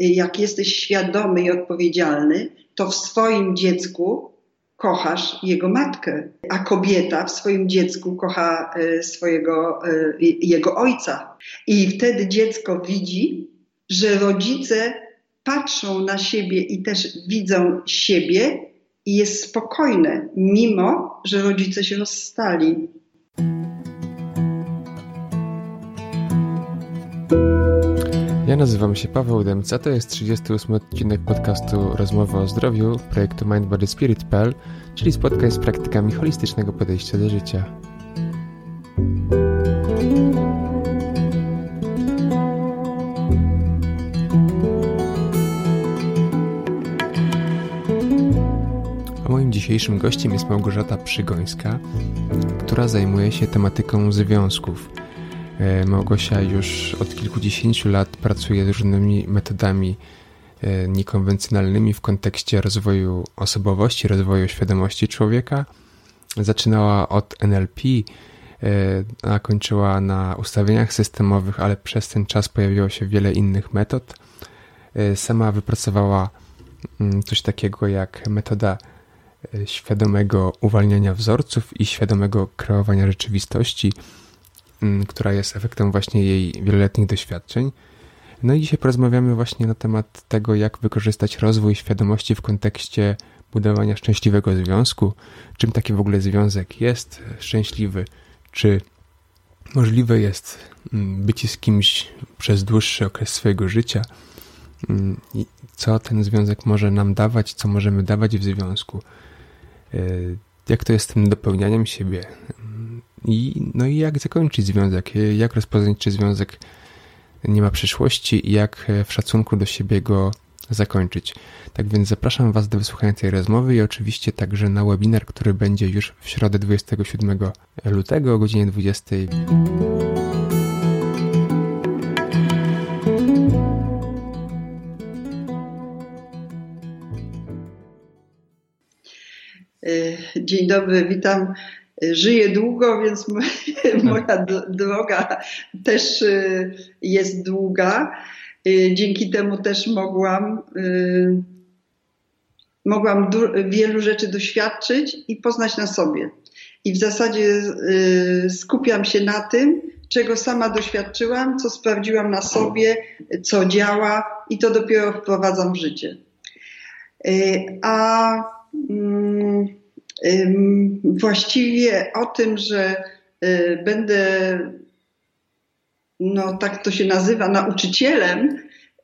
jak jesteś świadomy i odpowiedzialny, to w swoim dziecku kochasz jego matkę, a kobieta w swoim dziecku kocha e, swojego, e, jego ojca. I wtedy dziecko widzi, że rodzice patrzą na siebie i też widzą siebie i jest spokojne, mimo że rodzice się rozstali. Ja nazywam się Paweł Demca, to jest 38 odcinek podcastu Rozmowa o zdrowiu projektu MindBodySpirit.pl, czyli spotkań z praktykami holistycznego podejścia do życia. A moim dzisiejszym gościem jest Małgorzata Przygońska, która zajmuje się tematyką związków – Małgosia już od kilkudziesięciu lat pracuje różnymi metodami e, niekonwencjonalnymi w kontekście rozwoju osobowości, rozwoju świadomości człowieka. Zaczynała od NLP, e, a kończyła na ustawieniach systemowych, ale przez ten czas pojawiło się wiele innych metod. Sama wypracowała mm, coś takiego jak metoda świadomego uwalniania wzorców i świadomego kreowania rzeczywistości która jest efektem właśnie jej wieloletnich doświadczeń. No i dzisiaj porozmawiamy właśnie na temat tego, jak wykorzystać rozwój świadomości w kontekście budowania szczęśliwego związku, czym taki w ogóle związek jest? Szczęśliwy, czy możliwe jest mm, bycie z kimś przez dłuższy okres swojego życia, mm, co ten związek może nam dawać, co możemy dawać w związku, e, jak to jest z tym dopełnianiem siebie, i, no i jak zakończyć związek? Jak rozpoznać, czy związek nie ma przyszłości i jak w szacunku do siebie go zakończyć. Tak więc zapraszam Was do wysłuchania tej rozmowy i oczywiście także na webinar, który będzie już w środę 27 lutego o godzinie 20. Dzień dobry, witam Żyję długo, więc moja droga też y, jest długa. Y, dzięki temu też mogłam, y, mogłam wielu rzeczy doświadczyć i poznać na sobie. I w zasadzie skupiam się na tym, czego sama doświadczyłam, co sprawdziłam na sobie, co działa i to dopiero wprowadzam w życie. A mm, właściwie o tym, że y, będę, no tak to się nazywa, nauczycielem,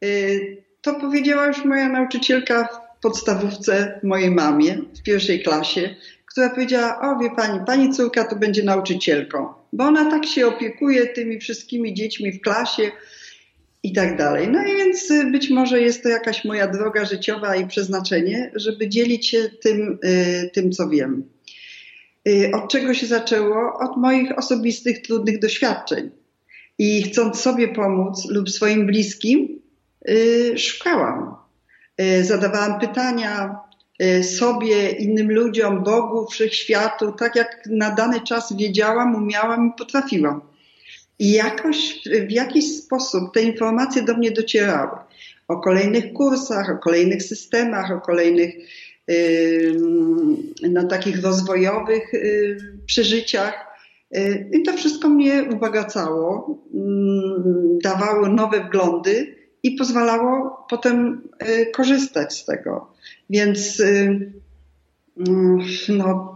y, to powiedziała już moja nauczycielka w podstawówce mojej mamie w pierwszej klasie, która powiedziała, o wie pani, pani córka to będzie nauczycielką, bo ona tak się opiekuje tymi wszystkimi dziećmi w klasie, i tak dalej. No i więc y, być może jest to jakaś moja droga życiowa i przeznaczenie, żeby dzielić się tym, y, tym co wiem. Y, od czego się zaczęło? Od moich osobistych, trudnych doświadczeń. I chcąc sobie pomóc lub swoim bliskim, szukałam. Zadawałam pytania sobie, innym ludziom, Bogu, wszechświatu, tak jak na dany czas wiedziałam, umiałam i potrafiłam. I jakoś w jakiś sposób te informacje do mnie docierały. O kolejnych kursach, o kolejnych systemach, o kolejnych no, takich rozwojowych y, przeżyciach. Y, I to wszystko mnie ubogacało, dawało nowe wglądy i pozwalało potem y, korzystać z tego. Więc mm, no,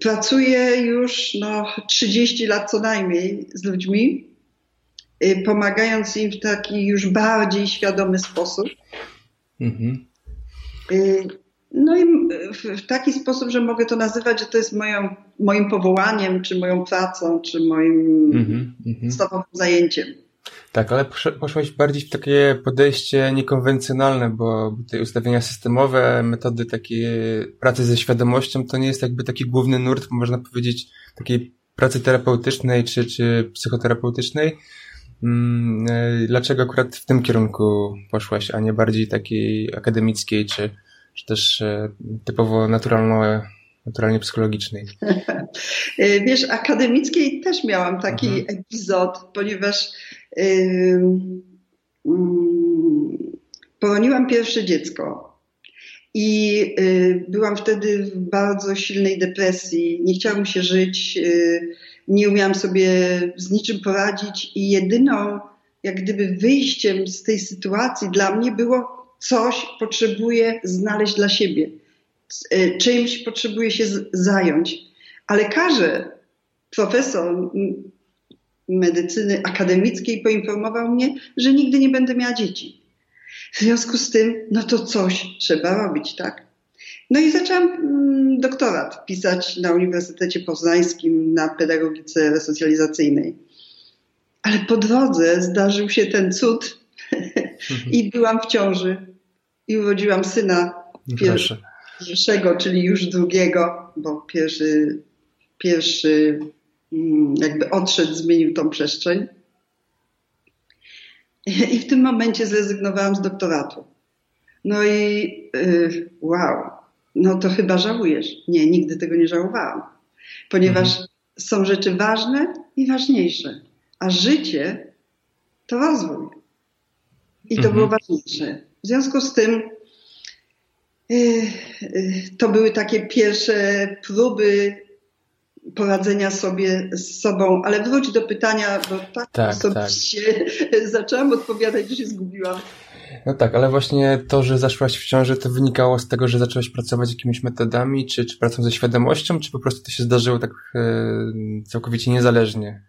Pracuję już no, 30 lat co najmniej z ludźmi, y, pomagając im w taki już bardziej świadomy sposób. Mhm. Y, no i w taki sposób, że mogę to nazywać, że to jest moją, moim powołaniem, czy moją pracą, czy moim mhm, mhm. podstawowym zajęciem. Tak, ale poszłaś bardziej w takie podejście niekonwencjonalne, bo te ustawienia systemowe, metody takiej pracy ze świadomością to nie jest jakby taki główny nurt, można powiedzieć, takiej pracy terapeutycznej czy, czy psychoterapeutycznej. Mm, e, dlaczego akurat w tym kierunku poszłaś, a nie bardziej takiej akademickiej, czy, czy też e, typowo naturalno, naturalnie psychologicznej? E, wiesz, akademickiej też miałam taki mhm. epizod, ponieważ poroniłam pierwsze dziecko i y, byłam wtedy w bardzo silnej depresji, nie chciałam się żyć, y, nie umiałam sobie z niczym poradzić i jedyną jak gdyby wyjściem z tej sytuacji dla mnie było coś potrzebuję znaleźć dla siebie. Y, czymś potrzebuję się zająć. A lekarze, profesor medycyny akademickiej poinformował mnie, że nigdy nie będę miała dzieci. W związku z tym, no to coś trzeba robić, tak? No i zaczęłam mm, doktorat pisać na Uniwersytecie Poznańskim na pedagogice resocjalizacyjnej. Ale po drodze zdarzył się ten cud i byłam w ciąży i urodziłam syna pierwszego, czyli już drugiego, bo pierwszy, pierwszy jakby odszedł, zmienił tą przestrzeń. I w tym momencie zrezygnowałam z doktoratu. No i yy, wow, no to chyba żałujesz. Nie, nigdy tego nie żałowałam, ponieważ mhm. są rzeczy ważne i ważniejsze, a życie to rozwój. I to mhm. było ważniejsze. W związku z tym yy, yy, to były takie pierwsze próby poradzenia sobie z sobą, ale wróć do pytania, bo tak, tak osobiście tak. zaczęłam odpowiadać, że się zgubiłam. No tak, ale właśnie to, że zaszłaś w ciąży, to wynikało z tego, że zaczęłaś pracować jakimiś metodami, czy, czy pracą ze świadomością, czy po prostu to się zdarzyło tak e, całkowicie niezależnie?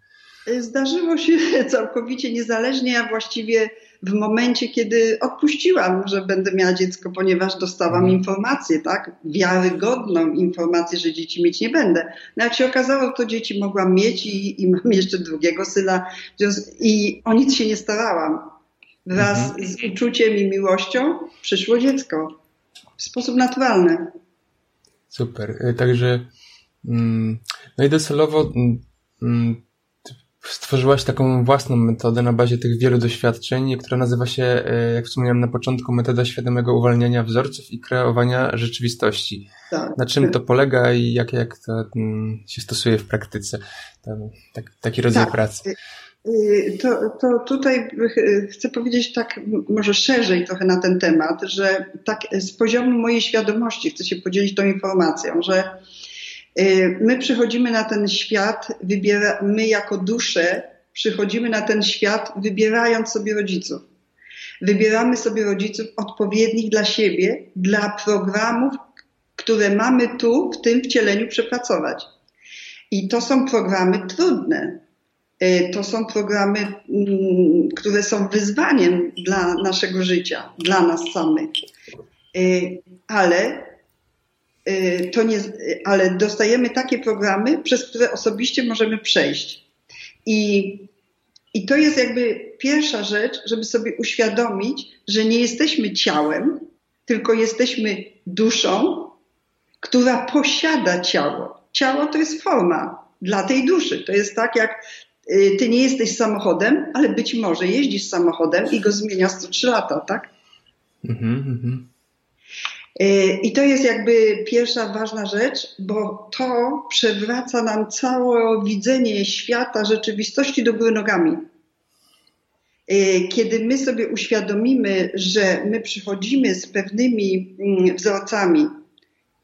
Zdarzyło się całkowicie niezależnie, a właściwie w momencie, kiedy odpuściłam, że będę miała dziecko, ponieważ dostałam mhm. informację, tak? Wiarygodną informację, że dzieci mieć nie będę. No jak się okazało, to dzieci mogłam mieć i, i mam jeszcze drugiego syna i o nic się nie starałam. Wraz mhm. z uczuciem i miłością przyszło dziecko. W sposób naturalny. Super. Y, także, mm, no i docelowo mm, stworzyłaś taką własną metodę na bazie tych wielu doświadczeń, która nazywa się, e, jak wspomniałem na początku, metoda świadomego uwalniania wzorców i kreowania rzeczywistości. Tak. Na czym to polega i jak, jak to mm, się stosuje w praktyce? tak, taki rodzaj tak. pracy. Y, to, to tutaj chcę powiedzieć tak może szerzej trochę na ten temat, że tak z poziomu mojej świadomości chcę się podzielić tą informacją, że Y, my przychodzimy na ten świat, wybiera, my jako dusze przychodzimy na ten świat, wybierając sobie rodziców. Wybieramy sobie rodziców odpowiednich dla siebie, dla programów, które mamy tu, w tym wcieleniu przepracować. I to są programy trudne. Y, to są programy, mm, które są wyzwaniem dla naszego życia, dla nas samych. Y, ale Y, to nie, ale dostajemy takie programy, przez które osobiście możemy przejść. I, I to jest jakby pierwsza rzecz, żeby sobie uświadomić, że nie jesteśmy ciałem, tylko jesteśmy duszą, która posiada ciało. Ciało to jest forma dla tej duszy. To jest tak, jak y, ty nie jesteś samochodem, ale być może jeździsz samochodem i go zmieniasz co trzy lata, tak? Mhm, mhm. Y, I to jest jakby pierwsza ważna rzecz, bo to przewraca nam całe widzenie świata, rzeczywistości do góry nogami. Y, kiedy my sobie uświadomimy, że my przychodzimy z pewnymi mm, wzorcami,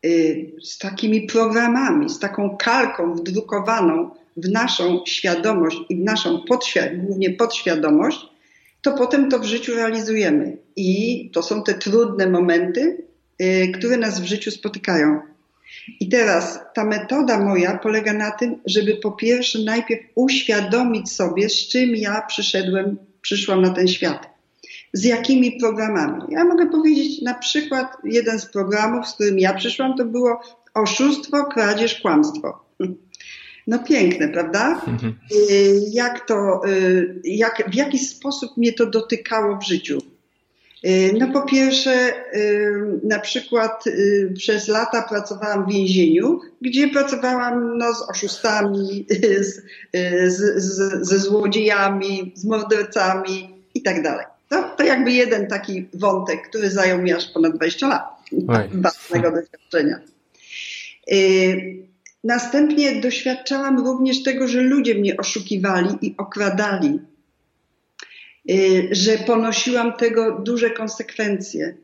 y, z takimi programami, z taką kalką wdrukowaną w naszą świadomość i w naszą podświad głównie podświadomość, to potem to w życiu realizujemy. I to są te trudne momenty, które nas w życiu spotykają. I teraz ta metoda moja polega na tym, żeby po pierwsze najpierw uświadomić sobie, z czym ja przyszedłem, przyszłam na ten świat. Z jakimi programami. Ja mogę powiedzieć na przykład jeden z programów, z którym ja przyszłam, to było oszustwo, kradzież, kłamstwo. No piękne, prawda? Mhm. Y, jak to, y, jak, w jaki sposób mnie to dotykało w życiu. Y, no po pierwsze, y, na przykład y, przez lata pracowałam w więzieniu, gdzie pracowałam no, z oszustami, z, z, z, ze złodziejami, z mordercami i tak dalej. To, to jakby jeden taki wątek, który zajął mi aż ponad 20 lat własnego doświadczenia. Następnie doświadczałam również tego, że ludzie mnie oszukiwali i okradali że ponosiłam tego duże konsekwencje.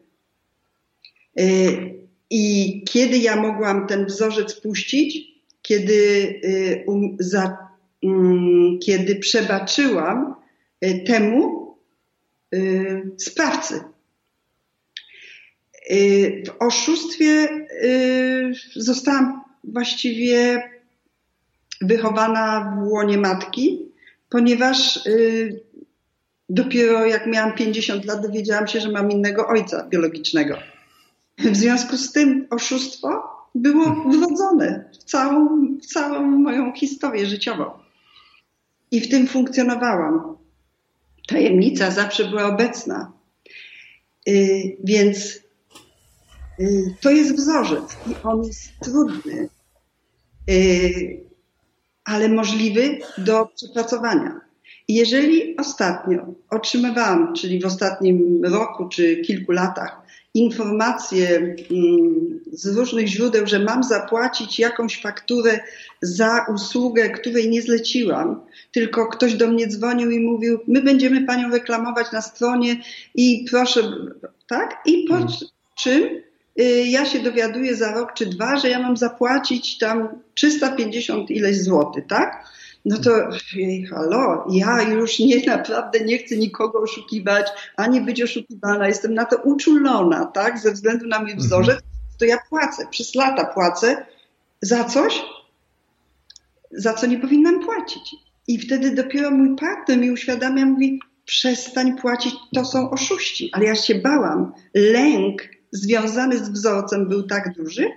I kiedy ja mogłam ten wzorzec puścić, kiedy, um, za, um, kiedy przebaczyłam temu sprawcy. W oszustwie zostałam właściwie wychowana w łonie matki, ponieważ dopiero jak miałam 50 lat dowiedziałam się, że mam innego ojca biologicznego. W związku z tym oszustwo było wrodzone w całą, w całą moją historię życiową. I w tym funkcjonowałam. Tajemnica zawsze była obecna. Yy, więc yy, to jest wzorzec i on jest trudny, yy, ale możliwy do przepracowania. Jeżeli ostatnio otrzymywałam, czyli w ostatnim roku czy kilku latach, informacje mm, z różnych źródeł, że mam zapłacić jakąś fakturę za usługę, której nie zleciłam, tylko ktoś do mnie dzwonił i mówił, my będziemy panią reklamować na stronie i proszę, tak? I po hmm. czym y, ja się dowiaduję za rok czy dwa, że ja mam zapłacić tam 350 ileś złotych, tak? No to hej, halo, ja już nie naprawdę nie chcę nikogo oszukiwać, ani być oszukiwana. Jestem na to uczulona, tak? Ze względu na mój wzorzec, to ja płacę, przez lata płacę za coś, za co nie powinnam płacić. I wtedy dopiero mój partner mi uświadamia, mówi, przestań płacić, to są oszuści. Ale ja się bałam. Lęk związany z wzorcem był tak duży,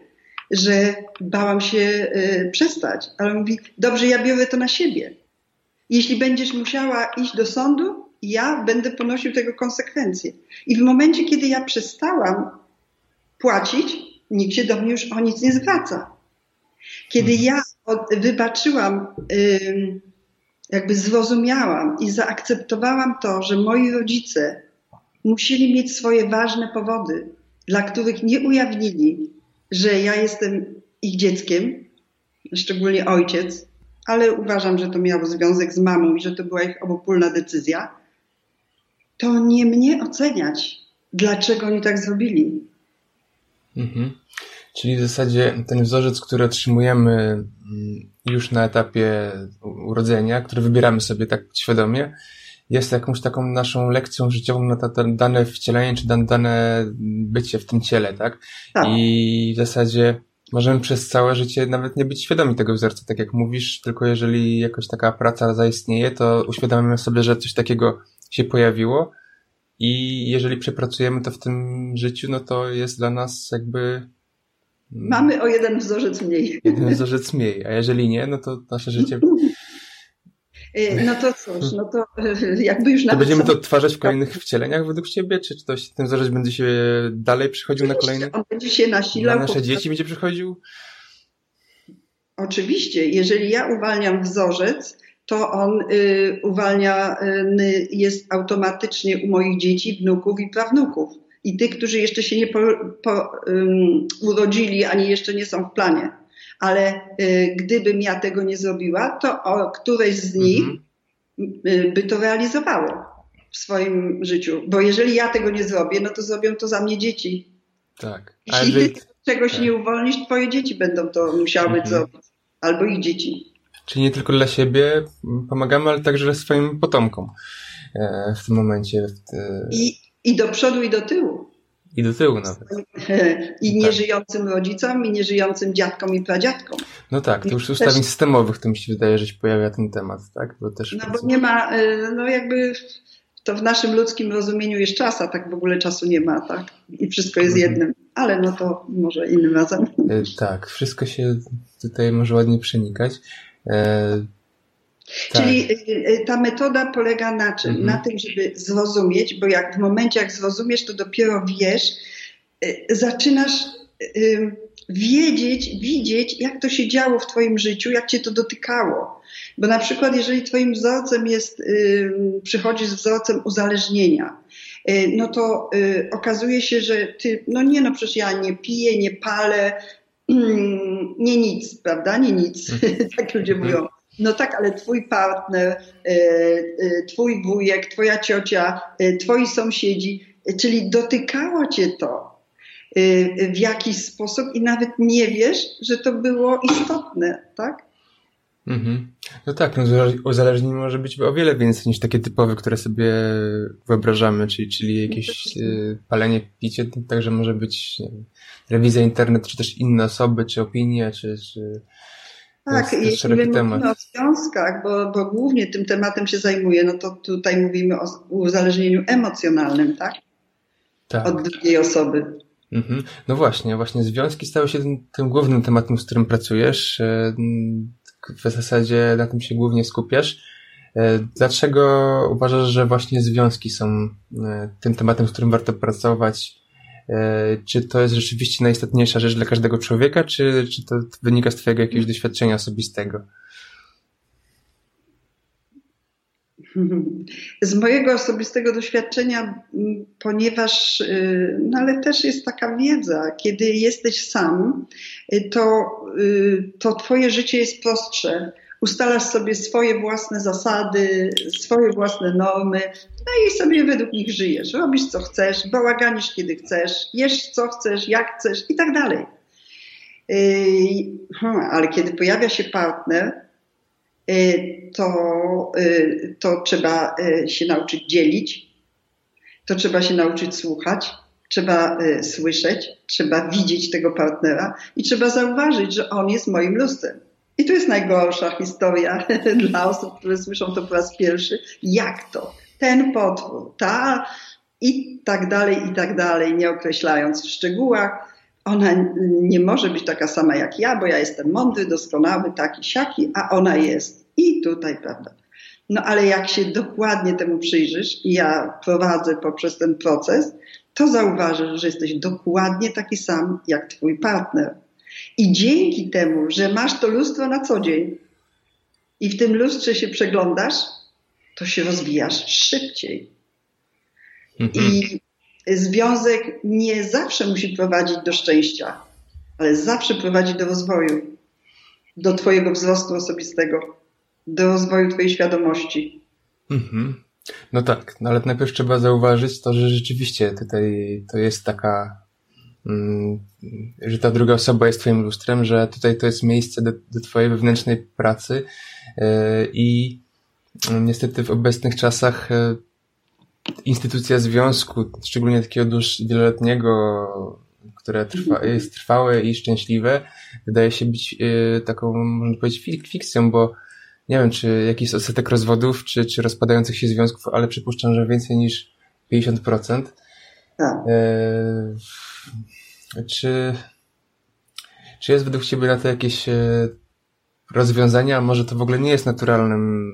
że bałam się y, przestać. Ale on mówi, dobrze, ja biorę to na siebie. Jeśli będziesz musiała iść do sądu, ja będę ponosił tego konsekwencje. I w momencie, kiedy ja przestałam płacić, nikt się do mnie już o nic nie zwraca. Kiedy mhm. ja wybaczyłam, jakby zrozumiałam i zaakceptowałam to, że moi rodzice musieli mieć swoje ważne powody, dla których nie ujawnili, że ja jestem ich dzieckiem, szczególnie ojciec, ale uważam, że to miało związek z mamą i że to była ich obopólna decyzja, to nie mnie oceniać, dlaczego oni tak zrobili. Mhm. Czyli w zasadzie ten wzorzec, który otrzymujemy mm, już na etapie urodzenia, który wybieramy sobie tak świadomie, jest jakąś taką naszą lekcją życiową na to dane wcielenie, czy dane bycie w tym ciele, tak? tak? I w zasadzie możemy przez całe życie nawet nie być świadomi tego wzorca, tak jak mówisz, tylko jeżeli jakoś taka praca zaistnieje, to uświadamiamy sobie, że coś takiego się pojawiło i jeżeli przepracujemy to w tym życiu, no to jest dla nas jakby Mamy o jeden wzorzec mniej. Jeden wzorzec mniej, a jeżeli nie, no to nasze życie no to cóż, no to jakby już... To będziemy to odtwarzać w kolejnych wcieleniach według Ciebie? Czy to, ten wzorzec będzie się dalej przychodził na kolejne? On będzie się nasilał. Na nasze dzieci będzie przychodził? Oczywiście. Jeżeli ja uwalniam wzorzec, to on y, uwalniany jest automatycznie u moich dzieci, wnuków i prawnuków. I tych, którzy jeszcze się nie po, po, um, urodzili, ani jeszcze nie są w planie ale y, gdybym ja tego nie zrobiła, to o, któreś z nich mhm. by to realizowało w swoim życiu. Bo jeżeli ja tego nie zrobię, no to zrobią to za mnie dzieci. Tak. Jeśli ty czegoś tak. nie uwolnisz, twoje dzieci będą to musiały mhm. zrobić. Albo ich dzieci. Czyli nie tylko dla siebie pomagamy, ale także swoim potomkom e, w tym momencie. I, I do przodu, i do tyłu. I do tyłu nawet. I tak. nieżyjącym tak. rodzicom, i nieżyjącym dziadkom i pradziadkom. No tak, to już ustawień też... systemowych to mi się wydaje, że się pojawia ten temat, tak? Bo też no bo nie ma, y, no jakby to w naszym ludzkim rozumieniu jest czas, a tak w ogóle czasu nie ma, tak? I wszystko jest mhm. jednym. Ale no to może innym razem. Y, tak, wszystko się tutaj może ładnie przenikać. Tak. Czyli y, y, ta metoda polega na czym? Mhm. Na tym, żeby zrozumieć, bo jak w momencie, jak zrozumiesz, to dopiero wiesz, y, zaczynasz wiedzieć, widzieć, jak to się działo w Twoim życiu, jak Cię to dotykało. Bo na przykład, jeżeli Twoim wzorcem jest, przychodzi z wzorcem uzależnienia, no to okazuje się, że Ty, no nie, no przecież ja nie piję, nie palę, nie nic, prawda? Nie nic, mhm. tak ludzie mówią No tak, ale twój partner, twój wujek, twoja ciocia, twoi sąsiedzi, czyli dotykało cię to w jakiś sposób i nawet nie wiesz, że to było istotne, tak? Mhm. No tak, no uzależnienie może być o wiele więcej niż takie typowe, które sobie wyobrażamy, czyli, czyli jakieś y, palenie, picie, także może być wiem, telewizja, internet, czy też inne osoby, czy opinie, czy... czy tak, jeśli mówimy temat. o związkach, bo, bo głównie tym tematem się zajmuję, no to tutaj mówimy o uzależnieniu emocjonalnym, tak? tak. Od drugiej osoby. Mhm. No właśnie, właśnie związki stały się tym, tym głównym tematem, z którym pracujesz. E, w zasadzie na tym się głównie skupiasz. E, dlaczego uważasz, że właśnie związki są e, tym tematem, z którym warto pracować? E, czy to jest rzeczywiście najistotniejsza rzecz dla każdego człowieka, czy, czy to wynika z Twojego jakiegoś doświadczenia osobistego? Z mojego osobistego doświadczenia, ponieważ, y, no ale też jest taka wiedza, kiedy jesteś sam, y, to, y, to Twoje życie jest prostsze. Ustalasz sobie swoje własne zasady, swoje własne normy, no i sobie według nich żyjesz. Robisz co chcesz, bałaganisz kiedy chcesz, jesz co chcesz, jak chcesz i tak dalej. Hmm, ale kiedy pojawia się partner, Y, to, y, to trzeba się nauczyć dzielić, to trzeba się nauczyć słuchać, trzeba słyszeć, trzeba widzieć tego partnera i trzeba zauważyć, że on jest moim lustrem. I to jest najgorsza historia dla osób, które słyszą to po raz pierwszy. Jak to? Ten potwór, ta i tak dalej, i tak dalej, nie określając w szczegółach. Ona nie może być taka sama jak ja, bo ja jestem mądry, doskonały, taki, siaki, a ona jest. I tutaj, prawda. No ale jak się dokładnie temu przyjrzysz, i ja prowadzę poprzez ten proces, to zauważysz, że jesteś dokładnie taki sam jak twój partner. I dzięki temu, że masz to lustro na co dzień i w tym lustrze się przeglądasz, to się rozwijasz szybciej. Mhm. I związek nie zawsze musi prowadzić do szczęścia, ale zawsze prowadzi do rozwoju, do Twojego wzrostu osobistego, do rozwoju Twojej świadomości. Mhm. No tak, no ale najpierw trzeba zauważyć to, że rzeczywiście tutaj to jest taka, że ta druga osoba jest Twoim lustrem, że tutaj to jest miejsce do, do Twojej wewnętrznej pracy yy, i yy, niestety w obecnych czasach yy, instytucja związku, szczególnie takiego dłuż, wieloletniego, które trwa, jest trwałe i szczęśliwe, wydaje się być y, taką, można powiedzieć, fikcją, bo nie wiem, czy jakiś odsetek rozwodów, czy, czy rozpadających się związków, ale przypuszczam, że więcej niż 50%. Tak. E, czy, czy jest według Ciebie na to jakieś e, rozwiązania? Może to w ogóle nie jest naturalnym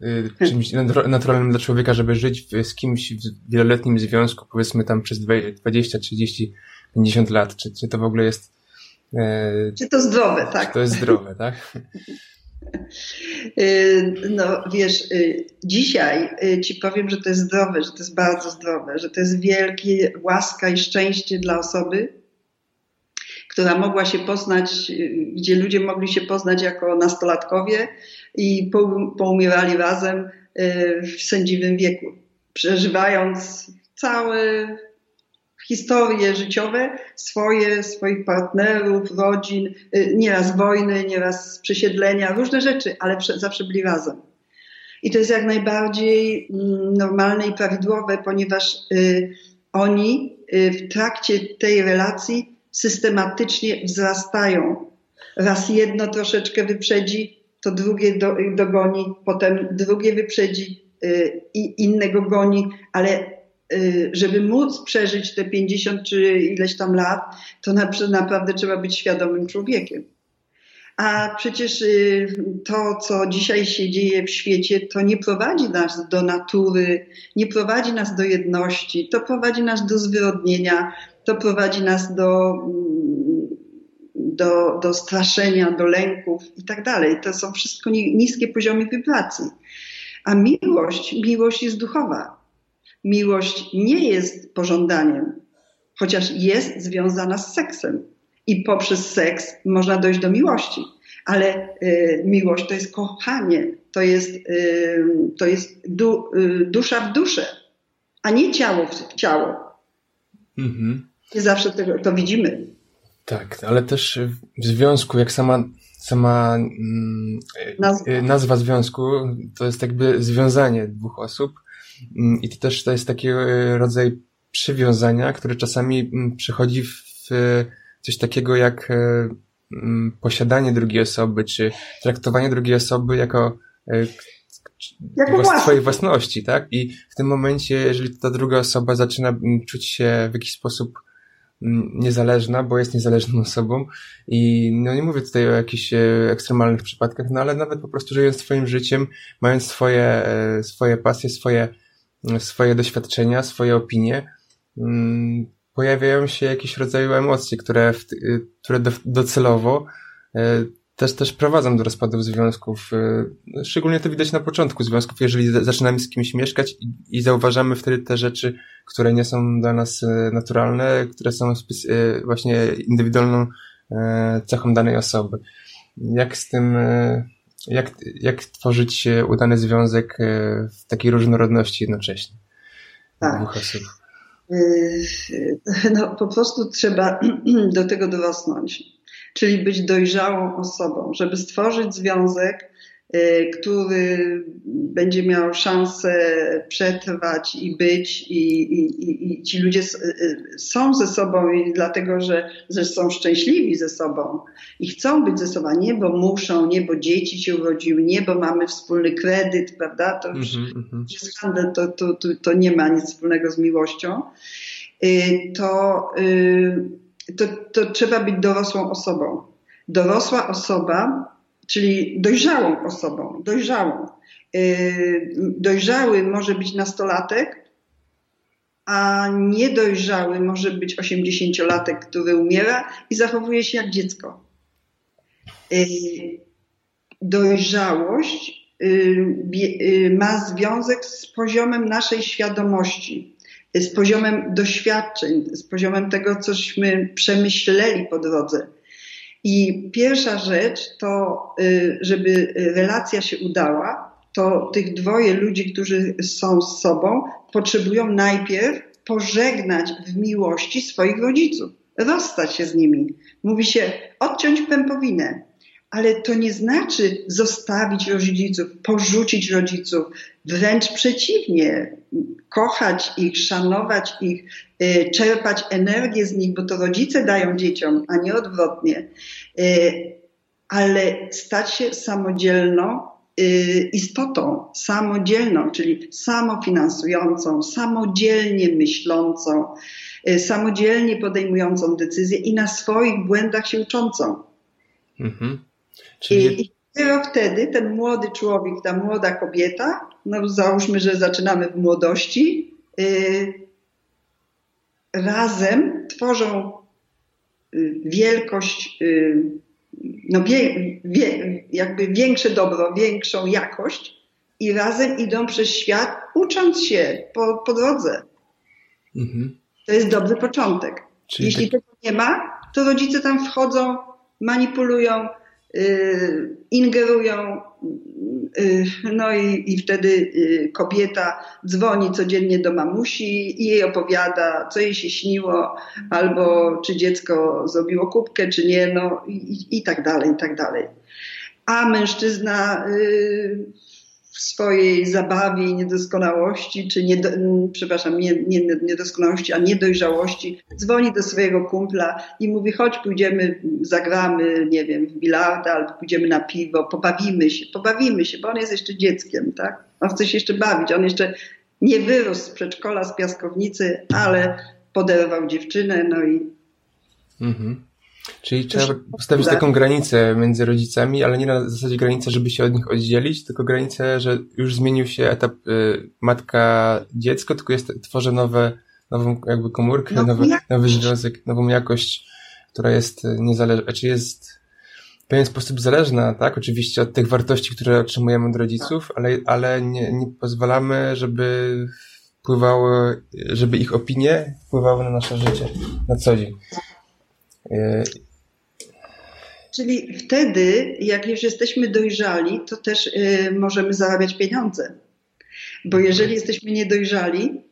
e, czymś naturalnym dla człowieka, żeby żyć z kimś w wieloletnim związku, powiedzmy tam przez 20, 30, 50 lat. Czy, czy to w ogóle jest. Czy to zdrowe, tak? Czy to jest zdrowe, tak? Y, no wiesz, y, dzisiaj y, ci powiem, że to jest zdrowe, że to jest bardzo zdrowe, że to jest wielkie łaska i szczęście dla osoby, która mogła się poznać, gdzie ludzie mogli się poznać jako nastolatkowie i poumierali razem w sędziwym wieku, przeżywając cały historie życiowe swoje, swoich partnerów, rodzin, y, nieraz wojny, nieraz przesiedlenia, różne rzeczy, ale zawsze byli razem. I to jest jak najbardziej mm, normalne i prawidłowe, ponieważ y, oni y, w trakcie tej relacji systematycznie wzrastają. Raz jedno troszeczkę wyprzedzi, to drugie do, dogoni, potem drugie wyprzedzi i innego goni, ale żeby móc przeżyć te 50 czy ileś tam lat, to naprawdę trzeba być świadomym człowiekiem. A przecież y, to, co dzisiaj się dzieje w świecie, to nie prowadzi nas do natury, nie prowadzi nas do jedności, to prowadzi nas do zwyrodnienia, to prowadzi nas do, mm, do, do straszenia, do lęków i tak dalej. To są wszystko niskie poziomy wibracji. A miłość, miłość jest duchowa. Miłość nie jest pożądaniem, chociaż jest związana z seksem. I poprzez seks można dojść do miłości. Ale y, miłość to jest kochanie, to jest, y, to jest du, y, dusza w duszę, a nie ciało w ciało. Mhm. Nie zawsze tego, to widzimy. Tak, ale też w związku, jak sama, sama mm, nazwa. nazwa związku, to jest jakby związanie dwóch osób i to też to jest taki rodzaj przywiązania, które czasami mm, przychodzi w coś takiego jak e, mm, posiadanie drugiej osoby, czy traktowanie drugiej osoby jako, e, jako włas swojej własności, tak? I w tym momencie, jeżeli ta druga osoba zaczyna mm, czuć się w jakiś sposób mm, niezależna, bo jest niezależną osobą i no nie mówię tutaj o jakichś e, ekstremalnych przypadkach, no ale nawet po prostu żyjąc swoim życiem, mając swoje, swoje pasje, swoje, swoje doświadczenia, swoje opinie, pojawiają się jakieś rodzaju emocje, które, w, y, które do, docelowo y, też, też prowadzą do rozpadów związków. Y, szczególnie to widać na początku związków, jeżeli zaczynamy z kimś mieszkać i, i zauważamy wtedy te rzeczy, które nie są dla nas naturalne, które są właśnie indywidualną cechą danej osoby. Jak z tym, jak, jak tworzyć udany związek w takiej różnorodności jednocześnie? Tak. Dwóch osób. Yy, no, po prostu trzeba do tego dorosnąć, czyli być dojrzałą osobą, żeby stworzyć związek, który będzie miał szansę przetrwać i być i, i, i ci ludzie y, są ze sobą i dlatego, że, że są szczęśliwi ze sobą i chcą być ze sobą, nie bo muszą, nie bo dzieci się urodziły, nie bo mamy wspólny kredyt, prawda, to już mm jest handel, to, to, to, to nie ma nic wspólnego z miłością, y, to, to, to trzeba być dorosłą osobą. Dorosła osoba czyli dojrzałą osobą, dojrzałą. Y, dojrzały może być nastolatek, a niedojrzały może być osiemdziesięciolatek, który umiera i zachowuje się jak dziecko. Y, dojrzałość y, ma związek z poziomem naszej świadomości, z poziomem doświadczeń, z poziomem tego, cośmy przemyśleli po drodze. I pierwsza rzecz to, y, żeby relacja się udała, to tych dwoje ludzi, którzy są z sobą, potrzebują najpierw pożegnać w miłości swoich rodziców, rozstać się z nimi. Mówi się odciąć pępowinę, ale to nie znaczy zostawić rodziców, porzucić rodziców, wręcz przeciwnie, kochać ich, szanować ich, y, czerpać energię z nich, bo to rodzice dają dzieciom, a nie odwrotnie, y, ale stać się samodzielną y, istotą, samodzielną, czyli samofinansującą, samodzielnie myślącą, samodzielnie podejmującą decyzje i na swoich błędach się uczącą. Mhm. Czyli... I, dopiero wtedy ten młody człowiek, ta młoda kobieta, no załóżmy, że zaczynamy w młodości, yy, razem tworzą yy, wielkość, yy, no wie, wie, jakby większe dobro, większą jakość i razem idą przez świat, ucząc się po, po drodze. Mhm. To jest dobry początek. Czyli Jeśli tak... tego nie ma, to rodzice tam wchodzą, manipulują, Y, ingerują, y, no i, i wtedy y, kobieta dzwoni codziennie do mamusi i jej opowiada, co jej się śniło, albo czy dziecko zrobiło kubkę, czy nie, no i, i tak dalej, i tak dalej. A mężczyzna w swojej zabawie i niedoskonałości, czy nie, przepraszam, nie, nie, niedoskonałości, a niedojrzałości, dzwoni do swojego kumpla i mówi, chodź pójdziemy, zagramy, nie wiem, w bilarda, albo pójdziemy na piwo, pobawimy się, pobawimy się, bo on jest jeszcze dzieckiem, tak? On chce się jeszcze bawić, on jeszcze nie wyrósł z przedszkola, z piaskownicy, ale poderwał dziewczynę, no i mhm. Czyli trzeba postawić taką granicę między rodzicami, ale nie na zasadzie granicy, żeby się od nich oddzielić, tylko granicę, że już zmienił się etap y, matka-dziecko, tylko jest, tworzę nowe, nową jakby komórkę, no, nowy, nowy związek, nową jakość, która jest niezależna, czy jest w pewien sposób zależna, tak, oczywiście od tych wartości, które otrzymujemy od rodziców, ale, ale nie, nie pozwalamy, żeby wpływały, żeby ich opinie wpływały na nasze życie na co dzień. Czyli wtedy, jak już jesteśmy dojrzali, to też y, możemy zarabiać pieniądze. Bo jeżeli jesteśmy niedojrzali,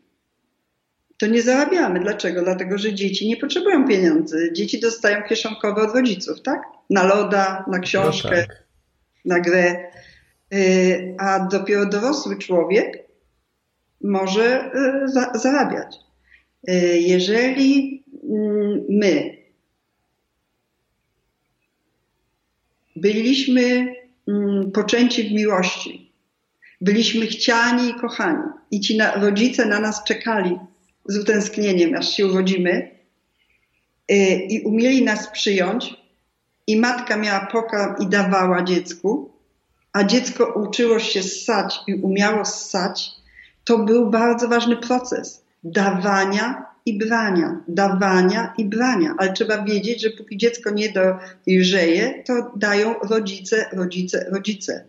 to nie zarabiamy. Dlaczego? Dlatego, że dzieci nie potrzebują pieniędzy. Dzieci dostają kieszonkowe od rodziców, tak? Na loda, na książkę, no tak. na grę. Y, a dopiero dorosły człowiek może y, zarabiać. Y, jeżeli mm, my byliśmy mm, poczęci w miłości, byliśmy chciani i kochani. I ci rodzice na nas czekali z utęsknieniem, aż się urodzimy. I umieli nas przyjąć. I matka miała pokarm i dawała dziecku, a dziecko uczyło się ssać i umiało ssać, to był bardzo ważny proces dawania i brania, dawania i brania. Ale trzeba wiedzieć, że póki dziecko nie dojrzeje, to dają rodzice, rodzice, rodzice.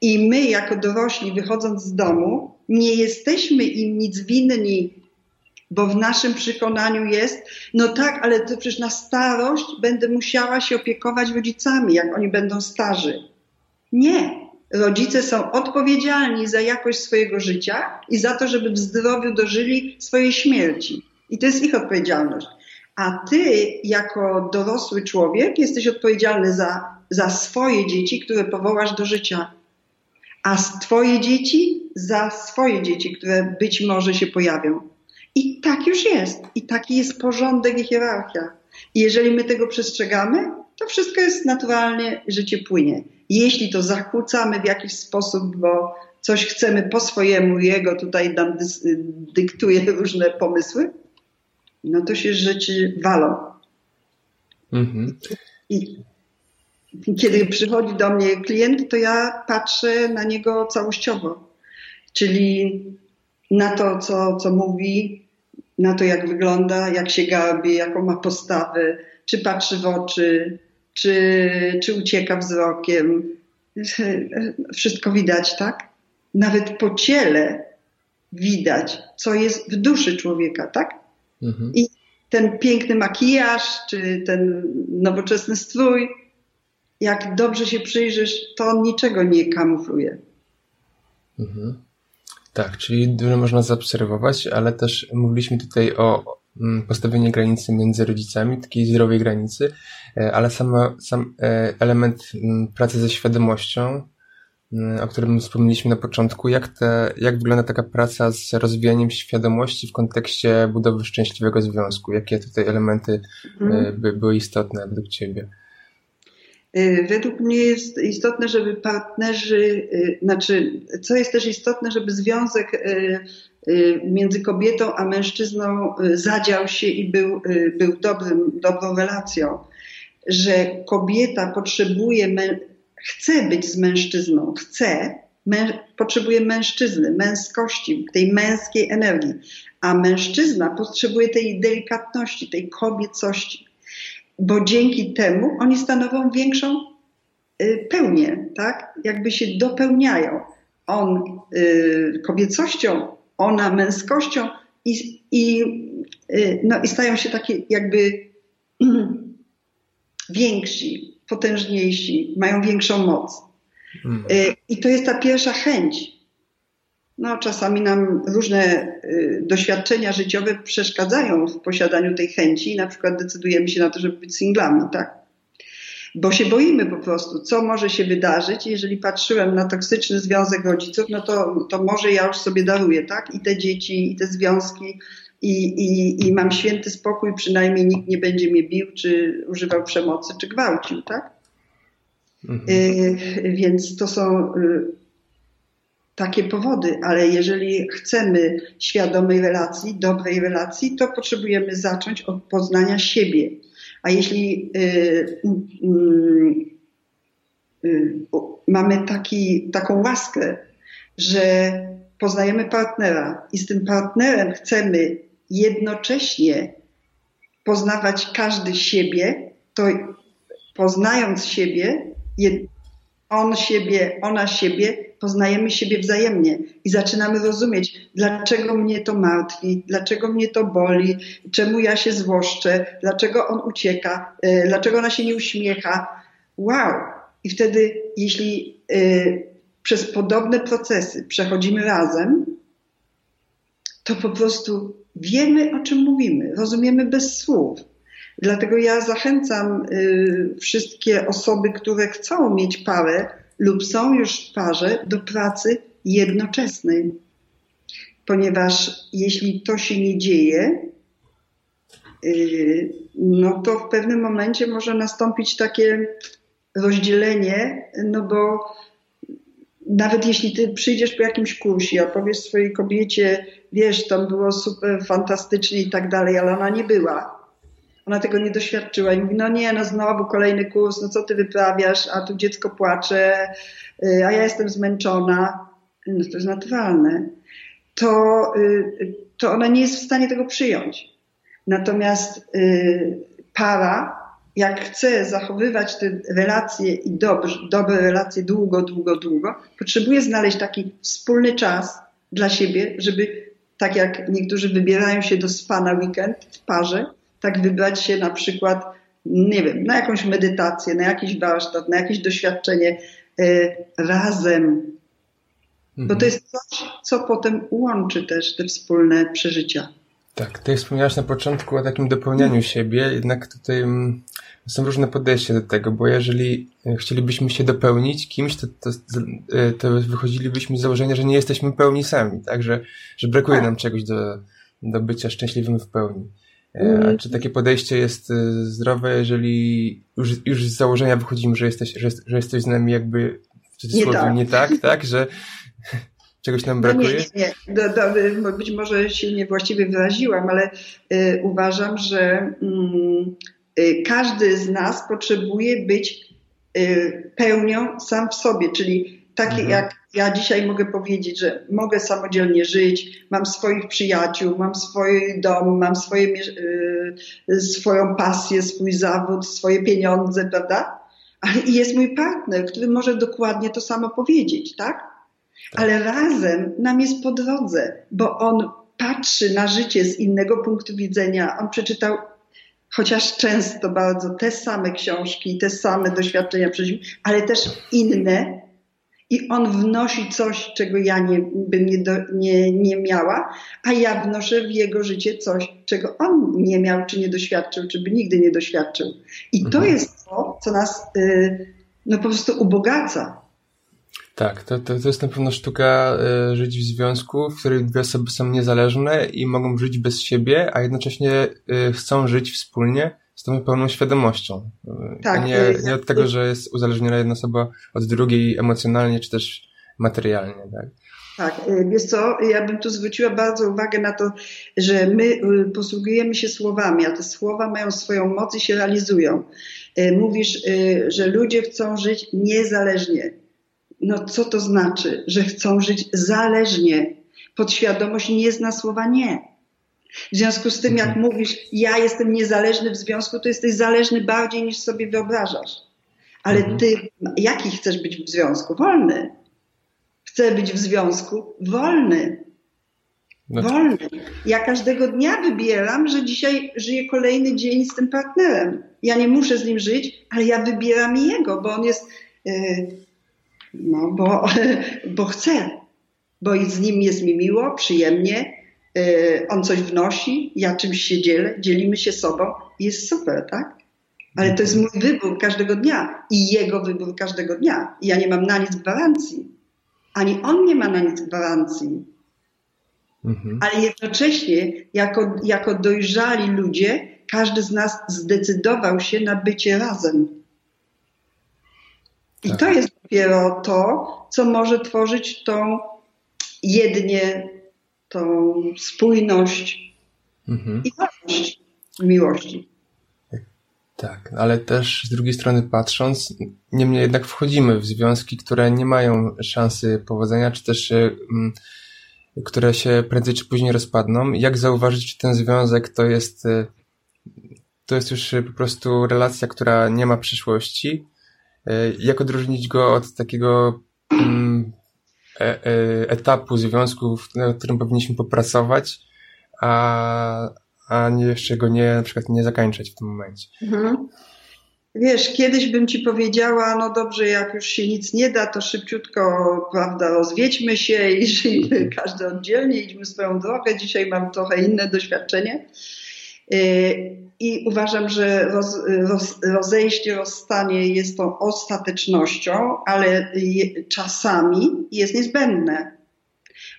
I my, jako dorośli, wychodząc z domu, nie jesteśmy im nic winni, bo w naszym przekonaniu jest, no tak, ale to przecież na starość będę musiała się opiekować rodzicami, jak oni będą starzy. Nie. Rodzice są odpowiedzialni za jakość swojego życia i za to, żeby w zdrowiu dożyli swojej śmierci. I to jest ich odpowiedzialność. A ty, jako dorosły człowiek, jesteś odpowiedzialny za, za swoje dzieci, które powołasz do życia. A twoje dzieci za swoje dzieci, które być może się pojawią. I tak już jest. I taki jest porządek i hierarchia. I jeżeli my tego przestrzegamy, to wszystko jest naturalnie, życie płynie. Jeśli to zakłócamy w jakiś sposób, bo coś chcemy po swojemu, jego tutaj nam dyktuje różne pomysły, no to się rzeczy walą. Mhm. I kiedy przychodzi do mnie klient, to ja patrzę na niego całościowo. Czyli na to, co, co mówi, na to, jak wygląda, jak się garbi, jaką ma postawę, czy patrzy w oczy, czy, czy ucieka wzrokiem. Wszystko widać, tak? Nawet po ciele widać, co jest w duszy człowieka, tak? Mhm. I ten piękny makijaż, czy ten nowoczesny strój, jak dobrze się przyjrzysz, to niczego nie kamufluje. Mhm. Tak, czyli dużo można zaobserwować, ale też mówiliśmy tutaj o Mm, postawienie granicy między rodzicami, takiej zdrowej granicy, e, ale sama, sam e, element mm, pracy ze świadomością, o którym wspomnieliśmy na początku, jak, te, jak wygląda taka praca z rozwijaniem świadomości w kontekście budowy szczęśliwego związku? Jakie tutaj elementy e, mhm. by były istotne według Ciebie? Według mnie jest istotne, żeby partnerzy, znaczy, co jest też istotne, żeby związek Y, między kobietą a mężczyzną y, zadział się i był, y, był dobrym, dobrą relacją. Że kobieta potrzebuje, chce być z mężczyzną, chce, mę, potrzebuje mężczyzny, męskości, tej męskiej energii, a mężczyzna potrzebuje tej delikatności, tej kobiecości, bo dzięki temu oni stanowią większą pełnię, tak? Jakby się dopełniają. On kobiecością ona męskością i, i, y, no, i stają się takie jakby więksi, potężniejsi, mają większą moc. Mm. Y, I to jest ta pierwsza chęć. No, czasami nam różne y, doświadczenia życiowe przeszkadzają w posiadaniu tej chęci, na przykład decydujemy się na to, żeby być singlami, tak? bo się boimy po prostu, co może się wydarzyć. Jeżeli patrzyłem na toksyczny związek rodziców, no to, to może ja już sobie daruję, tak? I te dzieci, i te związki, i, i, i mam święty spokój, przynajmniej nikt nie będzie mnie bił, czy używał przemocy, czy gwałcił, tak? Mhm. Y, więc to są y, takie powody, ale jeżeli chcemy świadomej relacji, dobrej relacji, to potrzebujemy zacząć od poznania siebie. A jeśli y, y, y, mamy taki, taką łaskę, że poznajemy partnera i z tym partnerem chcemy jednocześnie poznawać każdy siebie, to poznając siebie, on siebie, ona siebie, poznajemy siebie wzajemnie i zaczynamy rozumieć, dlaczego mnie to martwi, dlaczego mnie to boli, czemu ja się złoszczę, dlaczego on ucieka, e, dlaczego ona się nie uśmiecha. wow. I wtedy, jeśli y, przez podobne procesy przechodzimy razem, to po prostu wiemy, o czym mówimy, rozumiemy bez słów. Dlatego ja zachęcam y, wszystkie osoby, które chcą mieć parę lub są już w parze, do pracy jednoczesnej. Ponieważ jeśli to się nie dzieje, y, no to w pewnym momencie może nastąpić takie rozdzielenie, no bo nawet jeśli ty przyjdziesz po jakimś kursie, a powiesz swojej kobiecie, wiesz, tam było super fantastycznie i tak dalej, ale ona nie była. Ona tego nie doświadczyła i mówi, no nie, no znowu kolejny kurs, no co ty wyprawiasz, a tu dziecko płacze, y, a ja jestem zmęczona. No to jest naturalne. To, y, to ona nie jest w stanie tego przyjąć. Natomiast y, para jak chce zachowywać te relacje i dobre, dobre relacje długo, długo, długo, potrzebuje znaleźć taki wspólny czas dla siebie, żeby tak jak niektórzy wybierają się do spa na weekend w parze, tak wybrać się na przykład, nie wiem, na jakąś medytację, na jakiś warsztat, na jakieś doświadczenie y, razem. Mhm. Bo to mhm. jest coś, co potem łączy też te wspólne przeżycia. Tak, ty wspomniałaś na początku o takim dopełnianiu siebie, jednak tutaj mm, są różne podejścia do tego, bo jeżeli e, chcielibyśmy się dopełnić kimś, to, to, e, to wychodzilibyśmy z założenia, że nie jesteśmy pełni sami, tak? Że, że brakuje nam czegoś do, do bycia szczęśliwym w pełni. E, a mm. czy takie podejście jest zdrowe, jeżeli już, już z założenia wychodzimy, że jesteś, że, że jesteś z nami jakby w cudzysłowie nie tak, nie tak, tak? Że czegoś nam brakuje? No nie, nie. Do, do, być może się niewłaściwie wyraziłam, ale y, uważam, że Y, każdy z nas potrzebuje być y, pełnią sam w sobie, czyli takie mhm. jak ja dzisiaj mogę powiedzieć, że mogę samodzielnie żyć, mam swoich przyjaciół, mam swój dom, mam swoje, y, swoją pasję, swój zawód, swoje pieniądze, prawda? Ale jest mój partner, który może dokładnie to samo powiedzieć, tak? tak? Ale razem nam jest po drodze, bo on patrzy na życie z innego punktu widzenia. On przeczytał chociaż często bardzo te same książki, te same doświadczenia przeżył, ale też inne. I on wnosi coś, czego ja nie, bym nie, do, nie, nie miała, a ja wnoszę w jego życie coś, czego on nie miał, czy nie doświadczył, czy by nigdy nie doświadczył. I to mhm. jest to, co nas y, no, po prostu ubogaca. Tak, to, to, to jest na pewno sztuka y, żyć w związku, w którym dwie osoby są niezależne i mogą żyć bez siebie, a jednocześnie y, chcą żyć wspólnie z tą pełną świadomością. Y, tak, a nie, nie od tego, że jest uzależniona jedna osoba od drugiej emocjonalnie czy też materialnie. Tak? Tak, wiesz co, ja bym tu zwróciła bardzo uwagę na to, że my posługujemy się słowami, a te słowa mają swoją moc i się realizują. Mówisz, że ludzie chcą żyć niezależnie no co to znaczy, że chcą żyć zależnie? Podświadomość nie zna słowa nie. W związku z tym, jak mhm. mówisz, ja jestem niezależny w związku, to jesteś zależny bardziej niż sobie wyobrażasz. Ale mhm. ty, jaki chcesz być w związku? Wolny. Chcę być w związku wolny. No wolny. Ja każdego dnia wybieram, że dzisiaj żyję kolejny dzień z tym partnerem. Ja nie muszę z nim żyć, ale ja wybieram jego, bo on jest yy, no, bo, bo chcę, bo z nim jest mi miło, przyjemnie, yy, on coś wnosi, ja czymś się dzielę, dzielimy się sobą, jest super, tak? Ale to jest mój wybór każdego dnia i jego wybór każdego dnia. I ja nie mam na nic gwarancji. Ani on nie ma na nic gwarancji. Mhm. Ale jednocześnie, jako, jako dojrzali ludzie, każdy z nas zdecydował się na bycie razem. I tak. to jest dopiero to, co może tworzyć tą jednie, tą spójność mhm. i wartość miłości. Tak, ale też z drugiej strony patrząc, niemniej jednak wchodzimy w związki, które nie mają szansy powodzenia, czy też mm, które się prędzej czy później rozpadną. Jak zauważyć, czy ten związek to jest, y, to jest już po prostu relacja, która nie ma przyszłości, jak odróżnić go od takiego mm, e, e, etapu związku, w którym powinniśmy popracować, a, a jeszcze go nie, na przykład nie zakończyć w tym momencie. Mhm. Wiesz, kiedyś bym ci powiedziała, no dobrze, jak już się nic nie da, to szybciutko, prawda, rozwiedźmy się i żyjmy każdy oddzielnie, idźmy swoją drogę. Dzisiaj mam trochę inne doświadczenie. I uważam, że roz, roz, rozejście, rozstanie jest tą ostatecznością, ale czasami jest niezbędne.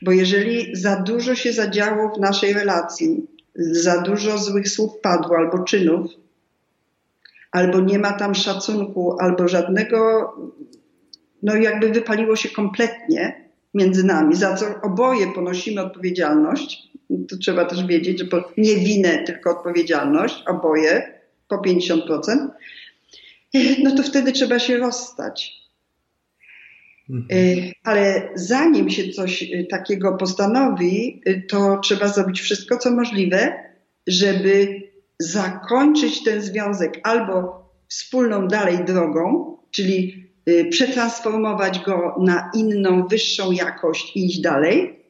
Bo jeżeli za dużo się zadziało w naszej relacji, za dużo złych słów padło albo czynów, albo nie ma tam szacunku, albo żadnego, no jakby wypaliło się kompletnie między nami, za co oboje ponosimy odpowiedzialność. To trzeba też wiedzieć, że nie winę, tylko odpowiedzialność, oboje po 50%. No to wtedy trzeba się rozstać. Mhm. E, ale zanim się coś e, takiego postanowi, e, to trzeba zrobić wszystko, co możliwe, żeby zakończyć ten związek albo wspólną dalej drogą, czyli przetransformować go na inną, wyższą jakość i iść dalej,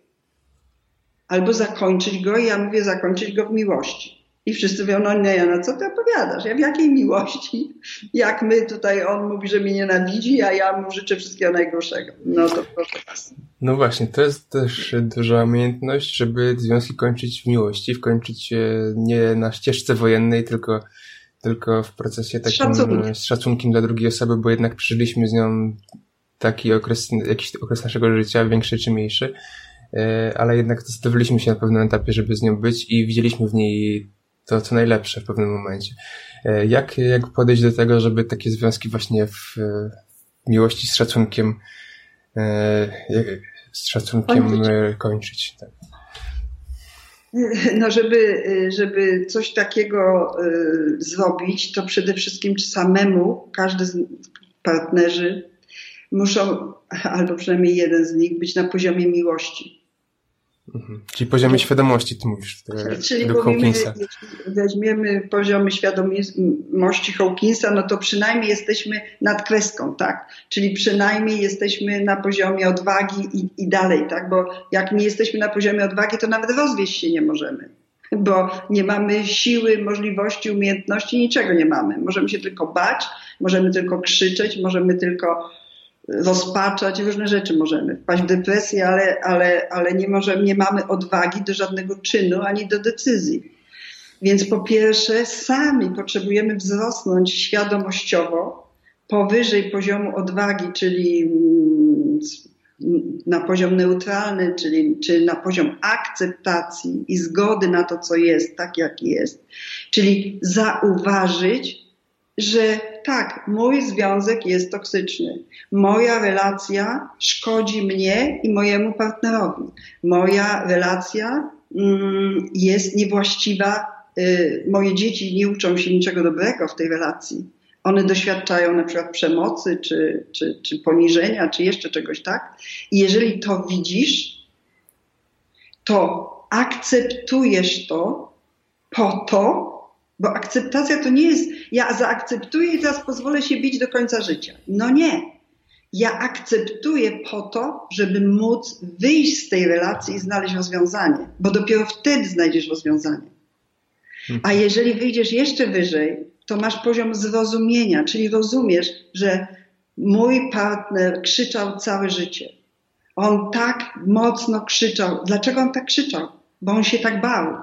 albo zakończyć go, i ja mówię zakończyć go w miłości. I wszyscy mówią, no nie, no co ty opowiadasz? Ja w jakiej miłości? Jak my tutaj, on mówi, że mnie nienawidzi, a ja mu życzę wszystkiego najgorszego. No to proszę was. No właśnie, to jest też duża umiejętność, żeby związki kończyć w miłości, wkończyć nie na ścieżce wojennej, tylko, tylko w procesie takim Szacunek. z szacunkiem dla drugiej osoby, bo jednak przeżyliśmy z nią taki okres, jakiś okres naszego życia, większy czy mniejszy, e, ale jednak zdecydowaliśmy się na pewnym etapie, żeby z nią być i widzieliśmy w niej to, co najlepsze w pewnym momencie. E, jak, jak podejść do tego, żeby takie związki właśnie w miłości z szacunkiem, e, z szacunkiem kończyć? Tak. No, żeby, żeby coś takiego e, zrobić, to przede wszystkim samemu każdy z partnerzy muszą, albo przynajmniej jeden z nich, być na poziomie miłości. Mhm. Czyli poziomy świadomości, ty mówisz, Czyli według Hawkinsa. Weźmiemy poziomy świadomości Hawkinsa, no to przynajmniej jesteśmy nad kreską, tak? Czyli przynajmniej jesteśmy na poziomie odwagi i, i dalej, tak? Bo jak nie jesteśmy na poziomie odwagi, to nawet rozwieść się nie możemy bo nie mamy siły, możliwości, umiejętności, niczego nie mamy. Możemy się tylko bać, możemy tylko krzyczeć, możemy tylko rozpaczać, różne rzeczy możemy, wpaść w depresję, ale, ale, ale nie, możemy, nie mamy odwagi do żadnego czynu ani do decyzji. Więc po pierwsze, sami potrzebujemy wzrosnąć świadomościowo powyżej poziomu odwagi, czyli mm, na poziom neutralny, czyli czy na poziom akceptacji i zgody na to, co jest, tak jak jest. Czyli zauważyć, że tak, mój związek jest toksyczny. Moja relacja szkodzi mnie i mojemu partnerowi. Moja relacja mm, jest niewłaściwa. Y, moje dzieci nie uczą się niczego dobrego w tej relacji. One doświadczają na przykład przemocy, czy, czy, czy poniżenia, czy jeszcze czegoś, tak? I jeżeli to widzisz, to akceptujesz to po to, bo akceptacja to nie jest, ja zaakceptuję i teraz pozwolę się bić do końca życia. No nie. Ja akceptuję po to, żeby móc wyjść z tej relacji i znaleźć rozwiązanie, bo dopiero wtedy znajdziesz rozwiązanie. A jeżeli wyjdziesz jeszcze wyżej, to masz poziom zrozumienia, czyli rozumiesz, że mój partner krzyczał całe życie. On tak mocno krzyczał. Dlaczego on tak krzyczał? Bo on się tak bał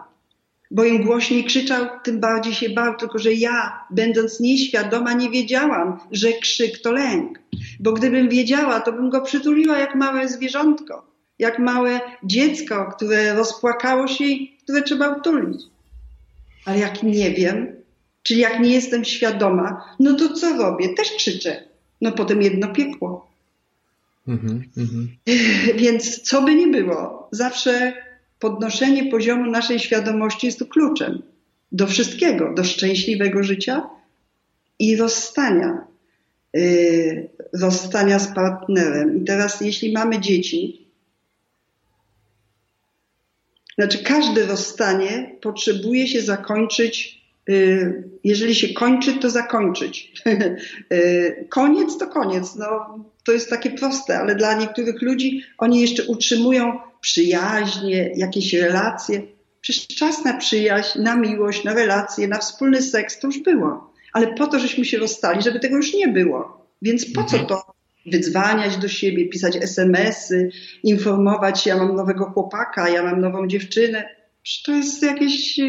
bo im głośniej krzyczał, tym bardziej się bał, tylko że ja, będąc nieświadoma, nie wiedziałam, że krzyk to lęk. Bo gdybym wiedziała, to bym go przytuliła jak małe zwierzątko, jak małe dziecko, które rozpłakało się i które trzeba utulić. Ale jak nie wiem, czyli jak nie jestem świadoma, no to co robię? Też krzyczę. No potem jedno piekło. Mm -hmm. Więc co by nie było, zawsze podnoszenie poziomu naszej świadomości jest kluczem do wszystkiego, do szczęśliwego życia i rozstania. Rozstania z partnerem. I teraz, jeśli mamy dzieci, znaczy każde rozstanie potrzebuje się zakończyć. Yy, jeżeli się kończy, to zakończyć. Yy, koniec to koniec. No, to jest takie proste, ale dla niektórych ludzi oni jeszcze utrzymują przyjaźnie, jakieś relacje. Przecież czas na przyjaźń, na miłość, na relacje, na wspólny seks to już było. ale po to, żeśmy się rozstali, żeby tego już nie było. Więc po co mhm. to wydzwaniać do siebie, pisać SMS-y, informować, ja mam nowego chłopaka, ja mam nową dziewczynę. To jest jakieś e,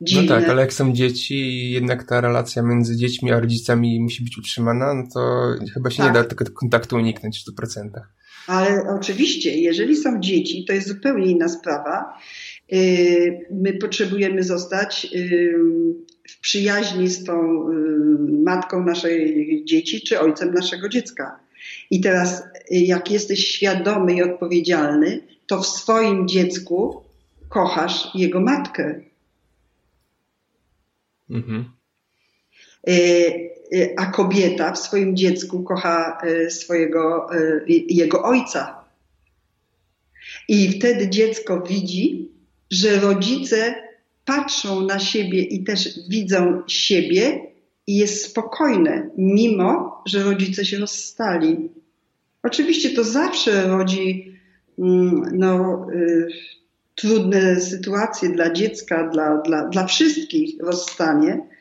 Dziwne. No tak, ale jak są dzieci jednak ta relacja między dziećmi a rodzicami musi być utrzymana, no to chyba się tak. nie da tego kontaktu uniknąć w 100%. Ale oczywiście, jeżeli są dzieci, to jest zupełnie inna sprawa. Y, my potrzebujemy zostać y, w przyjaźni z tą y, matką naszej dzieci czy ojcem naszego dziecka. I teraz, jak jesteś świadomy i odpowiedzialny, to w swoim dziecku kochasz jego matkę Mhm. E, a kobieta w swoim dziecku kocha e, swojego, jego ojca. I wtedy dziecko widzi, że rodzice patrzą na siebie i też widzą siebie i jest spokojne, mimo że rodzice się rozstali. Oczywiście to zawsze rodzi mm, no, trudne sytuacje dla dziecka, dla, dla, dla wszystkich rozstanie,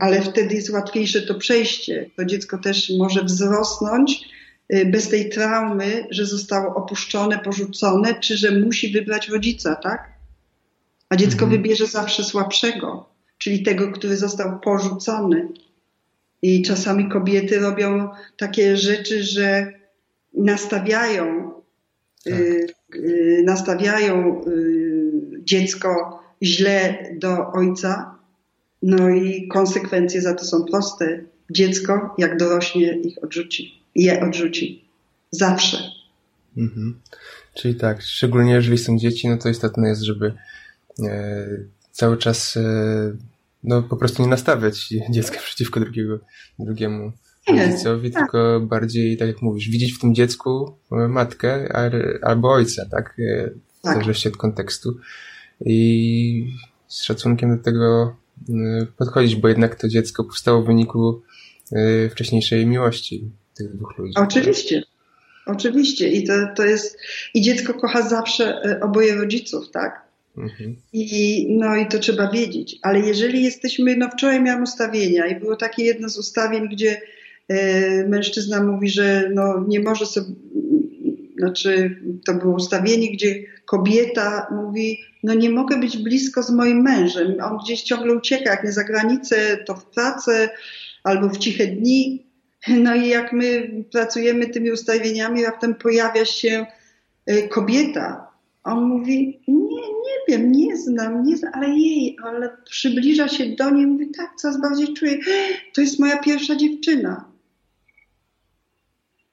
ale wtedy jest łatwiejsze to przejście. To dziecko też może wzrosnąć e, bez tej traumy, że zostało opuszczone, porzucone, czy że musi wybrać rodzica, tak? A dziecko mhm. wybierze zawsze słabszego, czyli tego, który został porzucony. I czasami kobiety robią takie rzeczy, że nastawiają tak. Y, y, nastawiają y, dziecko źle do ojca, no i konsekwencje za to są proste. Dziecko, jak dorośnie, ich odrzuci. Je odrzuci. Zawsze. Mhm. Czyli tak, szczególnie jeżeli są dzieci, no to istotne jest, żeby e, cały czas e, no, po prostu nie nastawiać dziecka przeciwko drugiego, drugiemu rodzicowi, tak. tylko bardziej, tak jak mówisz, widzieć w tym dziecku matkę albo ojca, tak? E, w tak. zależności od kontekstu. I z szacunkiem do tego e, podchodzić, bo jednak to dziecko powstało w wyniku e, wcześniejszej miłości tych dwóch ludzi. Oczywiście. Oczywiście. I to, to jest, i dziecko kocha zawsze oboje rodziców, tak? Mhm. I, no i to trzeba wiedzieć. Ale jeżeli jesteśmy, no wczoraj miałam ustawienia i było takie jedno z ustawień, gdzie E, mężczyzna mówi, że no nie może sobie, znaczy to było ustawienie, gdzie kobieta mówi, no nie mogę być blisko z moim mężem, on gdzieś ciągle ucieka, jak nie za granicę, to w pracę albo w ciche dni. No i jak my pracujemy tymi ustawieniami, raptem pojawia się e, kobieta. On mówi, nie, nie wiem, nie znam, nie znam, ale jej, ale przybliża się do niej, mówi, tak, coraz bardziej czuję, to jest moja pierwsza dziewczyna.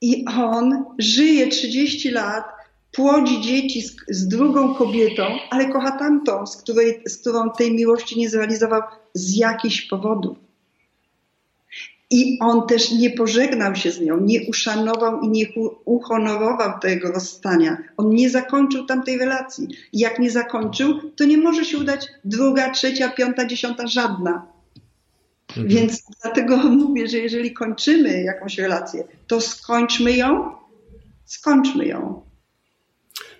I on żyje 30 lat, płodzi dzieci z, z, drugą kobietą, ale kocha tamtą, z, której, z którą tej miłości nie zrealizował z jakichś powodów. I on też nie pożegnał się z nią, nie uszanował i nie uhonorował tego rozstania. On nie zakończył tamtej relacji. Jak nie zakończył, to nie może się udać druga, trzecia, piąta, dziesiąta, żadna. Mhm. Więc dlatego mówię, że jeżeli kończymy jakąś relację, to skończmy ją, skończmy ją.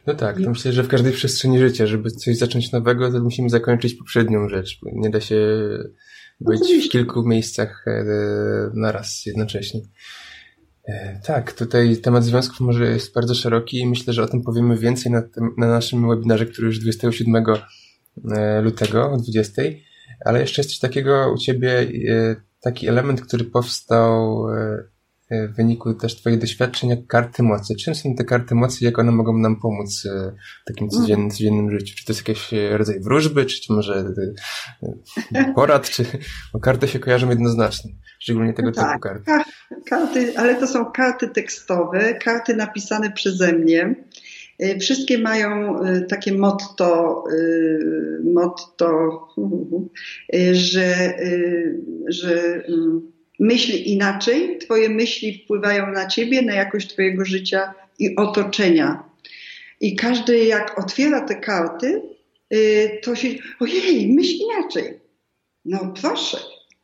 No tak, to myślę, że w każdej przestrzeni życia, żeby coś zacząć nowego, to musimy zakończyć poprzednią rzecz. Nie da się być Oczywiście. w kilku miejscach e, naraz jednocześnie. E, tak, tutaj temat związków może jest bardzo szeroki i myślę, że o tym powiemy więcej na, tym, na naszym webinarze, który już 27 e, lutego o 20. Ale jeszcze jest coś takiego u ciebie, e, taki element, który powstał e, e, w wyniku też twoich doświadczeń jak karty mocy. Czym są te karty mocy i jak one mogą nam pomóc w takim codziennym, codziennym życiu? Czy to jest jakiś rodzaj wróżby, czy, może porad, czy bo karty się kojarzą jednoznacznie, szczególnie tego tak, typu karty. karty. Ale to są karty tekstowe, karty napisane przeze mnie. E, wszystkie mają e, takie motto, e, motto że, że mm, myśl inaczej, Twoje myśli wpływają na Ciebie, na jakość Twojego życia i otoczenia. I każdy, jak otwiera te karty, to się, ojej, myśl inaczej. No proszę,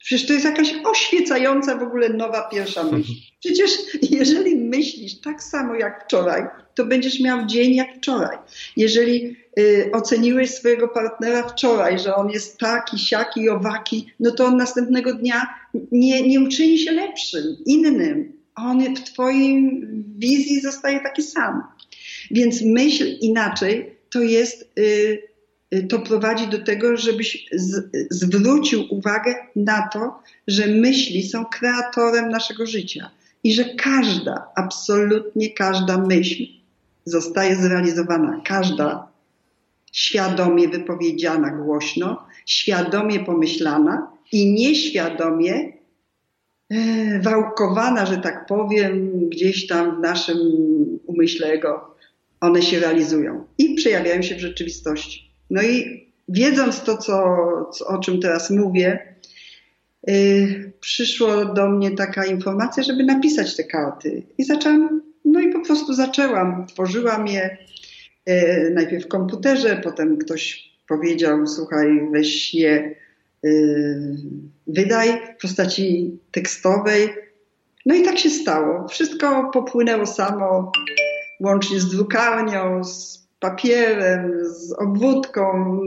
Przecież to jest jakaś oświecająca w ogóle nowa pierwsza myśl. Przecież jeżeli myślisz tak samo jak wczoraj, to będziesz miał dzień jak wczoraj. Jeżeli y, oceniłeś swojego partnera wczoraj, że on jest taki, siaki, owaki, no to on następnego dnia nie, nie uczyni się lepszym, innym. On w twojej wizji zostaje taki sam. Więc myśl inaczej to jest... Y, to prowadzi do tego, żebyś z, zwrócił uwagę na to, że myśli są kreatorem naszego życia i że każda, absolutnie każda myśl zostaje zrealizowana. Każda świadomie wypowiedziana głośno, świadomie pomyślana i nieświadomie e, wałkowana, że tak powiem, gdzieś tam w naszym umyśle ego, one się realizują i przejawiają się w rzeczywistości. No i wiedząc to, co, o czym teraz mówię, yy, przyszło do mnie taka informacja, żeby napisać te karty. I zaczęłam, no i po prostu zaczęłam. Tworzyłam je yy, najpierw w komputerze, potem ktoś powiedział, słuchaj, weź je, yy, wydaj w postaci tekstowej. No i tak się stało. Wszystko popłynęło samo, łącznie z drukarnią, z papierem, z obwódką,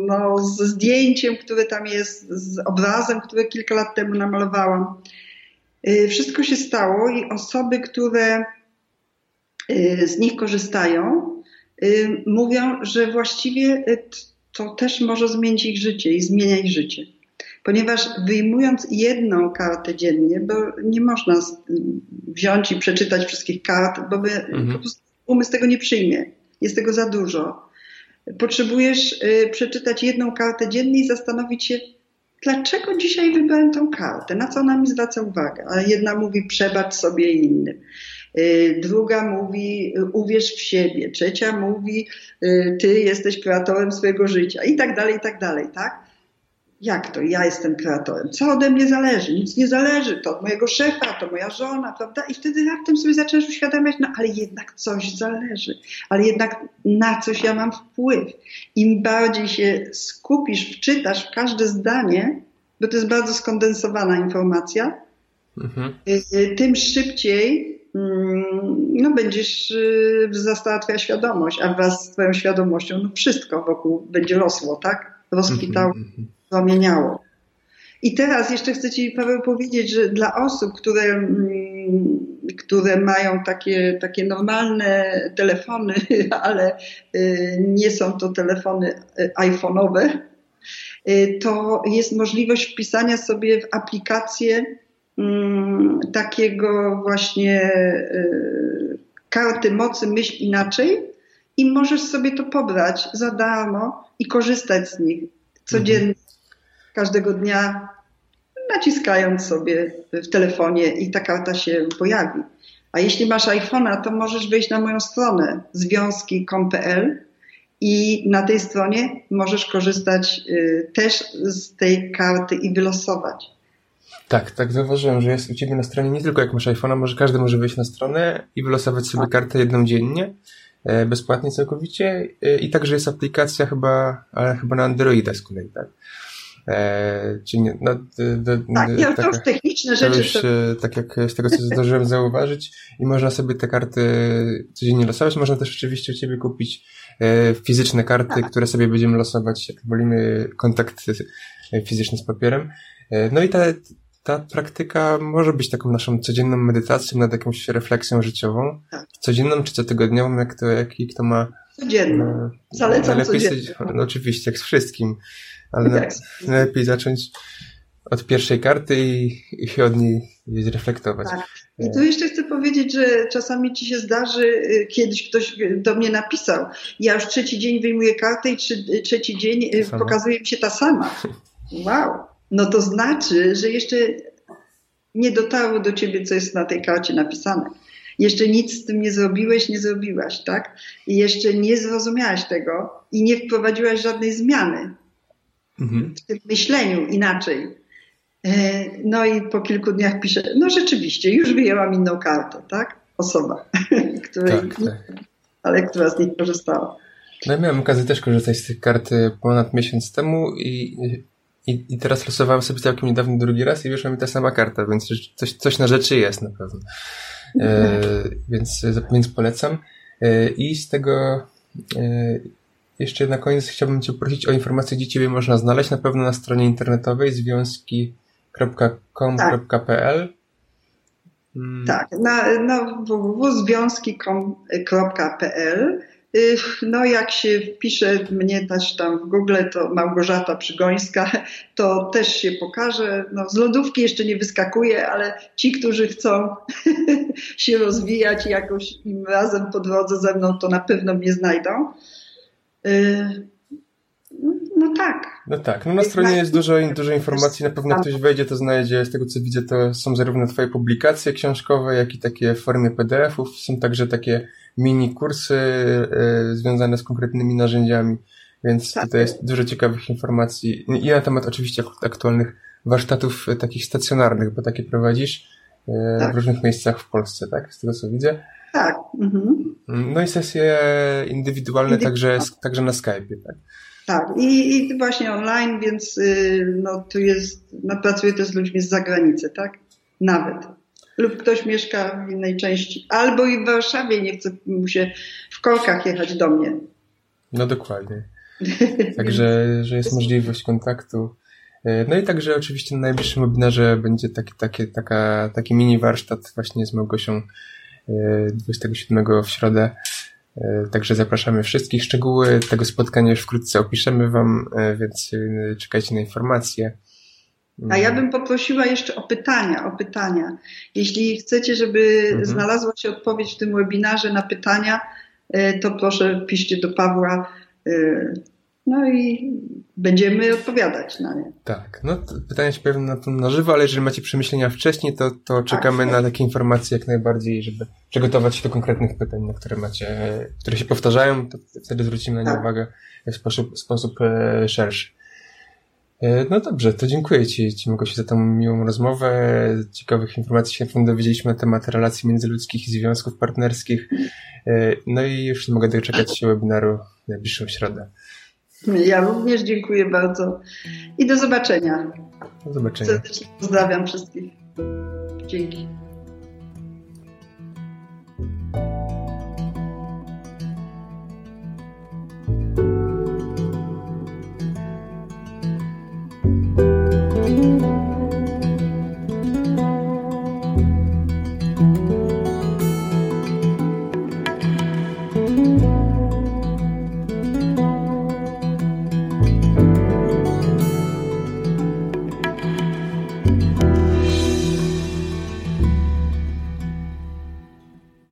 no, z zdjęciem, które tam jest, z obrazem, który kilka lat temu namalowałam. Y, wszystko się stało i osoby, które y, z nich korzystają, y, mówią, że właściwie to też może zmienić ich życie i zmienia ich życie. Ponieważ wyjmując jedną kartę dziennie, bo nie można wziąć i przeczytać wszystkich kart, bo by, mhm. po prostu umysł tego nie przyjmie jest tego za dużo. Potrzebujesz y, przeczytać jedną kartę dziennie i zastanowić się, dlaczego dzisiaj wybrałem tą kartę, na co ona mi zwraca uwagę. A jedna mówi przebacz sobie innym. Y, druga mówi uwierz w siebie. Trzecia mówi y, ty jesteś kreatorem swojego życia i tak dalej, i tak dalej, tak? Jak to ja jestem kreatorem? Co ode mnie zależy? Nic nie zależy, to od mojego szefa, to moja żona, prawda? I wtedy raptem sobie zaczęłaś uświadamiać, no ale jednak coś zależy, ale jednak na coś ja mam wpływ. Im bardziej się skupisz, wczytasz w każde zdanie, bo to jest bardzo skondensowana informacja, mhm. Y, y, tym szybciej mm, no, będziesz y, wzrastała twoja świadomość, a wraz z twoją świadomością no, wszystko wokół będzie rosło, tak? Rozkwitało. Mhm, mhm zamieniało. I teraz jeszcze chcę Ci, Paweł, powiedzieć, że dla osób, które, mm, które mają takie, takie normalne telefony, ale y, nie są to telefony y, iPhone'owe, y, to jest możliwość wpisania sobie w aplikację mm, takiego właśnie karty mocy myśl inaczej i możesz sobie to pobrać za darmo i korzystać z nich codziennie każdego dnia, naciskając sobie w telefonie i ta karta się pojawi. A jeśli masz iPhone'a, to możesz wejść na moją stronę związki.com.pl i na tej stronie możesz korzystać y, też z tej karty i wylosować. Tak, tak, zauważyłem, że jest u Ciebie na stronie nie tylko jak masz iPhone'a, może każdy może wejść na stronę i wylosować sobie tak. kartę jedną dziennie, e, bezpłatnie całkowicie e, i także jest aplikacja chyba, ale chyba na Androida z kolei, tak? E, czyli nie, no, do, tak, ja, to już techniczne rzeczy. Już, to... Tak jak z tego, co zdążyłem zauważyć i można sobie te karty codziennie losować. Można też oczywiście u Ciebie kupić e, fizyczne karty, tak. które sobie będziemy losować, jak wolimy kontakt fizyczny z papierem. E, no i ta, ta praktyka może być taką naszą codzienną medytacją nad jakąś refleksją życiową. Tak. Codzienną czy cotygodniową, jak to, jaki kto ma. Codzienną. E, Zalecam codziennie. No oczywiście, jak z wszystkim ale tak. najlepiej zacząć od pierwszej karty i, i się od niej zreflektować. Tak. I tu jeszcze chcę powiedzieć, że czasami ci się zdarzy, y, kiedyś ktoś do mnie napisał, ja już trzeci dzień wyjmuję kartę i trzy, trzeci dzień y, pokazuje mi się ta sama. Wow. No to znaczy, że jeszcze nie dotarło do ciebie, co jest na tej karcie napisane. Jeszcze nic z tym nie zrobiłeś, nie zrobiłaś, tak? I jeszcze nie zrozumiałaś tego i nie wprowadziłaś żadnej zmiany mhm. w tym myśleniu inaczej. E, no i po kilku dniach pisze, no rzeczywiście, już wyjęłam inną kartę, tak? Osoba, której, tak, tak. ale która z nich korzystała. No ja miałem okazję też korzystać z tych kart ponad miesiąc temu i I, I teraz losowałem sobie całkiem niedawno drugi raz i wyszła mi ta sama karta, więc coś, coś na rzeczy jest na pewno. E, więc, więc polecam. E, I z tego e, jeszcze na koniec chciałbym Cię prosić o informację, gdzie Ciebie można znaleźć. Na pewno na stronie internetowej związki.com.pl mm. Tak, na, na www.związki.pl no jak się wpisze mnie też tam w Google, to Małgorzata Przygońska, to też się pokaże. No, z lodówki jeszcze nie wyskakuje, ale ci, którzy chcą się rozwijać jakoś im razem po drodze ze mną, to na pewno mnie znajdą. Y, no tak. No tak, no na stronie jest dużo, dużo informacji, na pewno ktoś wejdzie, to znajdzie, z tego co widzę, to są zarówno twoje publikacje książkowe, jak i takie w formie PDF-ów, są także takie mini kursy y, związane z konkretnymi narzędziami, więc tak. tutaj jest dużo ciekawych informacji i na temat oczywiście aktualnych warsztatów y, takich stacjonarnych, bo takie prowadzisz tak. w różnych miejscach w Polsce, tak? Z tego co widzę. Tak. Mhm. No i sesje indywidualne także, także na Skype'ie, tak? Tak, I, i właśnie online, więc no, tu jest, no, pracuję też z ludźmi z zagranicy, tak? Nawet lub ktoś mieszka w innej części, albo i w Warszawie nie chce mu się w korkach jechać do mnie. No dokładnie. Także, że jest możliwość kontaktu. E, no i także oczywiście na najbliższym webinarze będzie taki, taki, taka, taki mini warsztat właśnie z Małgosią 27 e, w środę. E, także zapraszamy wszystkich. Szczegóły tego spotkania już wkrótce opiszemy Wam, więc czekajcie na informacje. A ja bym poprosiła jeszcze o pytania, o pytania. Jeśli chcecie, żeby mhm. znalazła się odpowiedź w tym webinarze na pytania, e, to proszę piszcie do Pawła. No i będziemy odpowiadać na nie. Tak, no pytania się pojawią na, na żywo, ale jeżeli macie przemyślenia wcześniej, to, to czekamy tak. na takie informacje jak najbardziej, żeby przygotować się do konkretnych pytań, na które macie, które się powtarzają, to wtedy zwrócimy na nie tak. uwagę w sposób, sposób e, szerszy. E, no dobrze, to dziękuję Ci, Ci Małgosiu, za tą miłą rozmowę. Ciekawych informacji się dowiedzieliśmy na temat relacji międzyludzkich i związków partnerskich. E, no i już nie mogę doczekać się webinaru w najbliższą środę. Ja również dziękuję bardzo i do zobaczenia. Do zobaczenia. Serdecznie pozdrawiam wszystkich. Dzięki.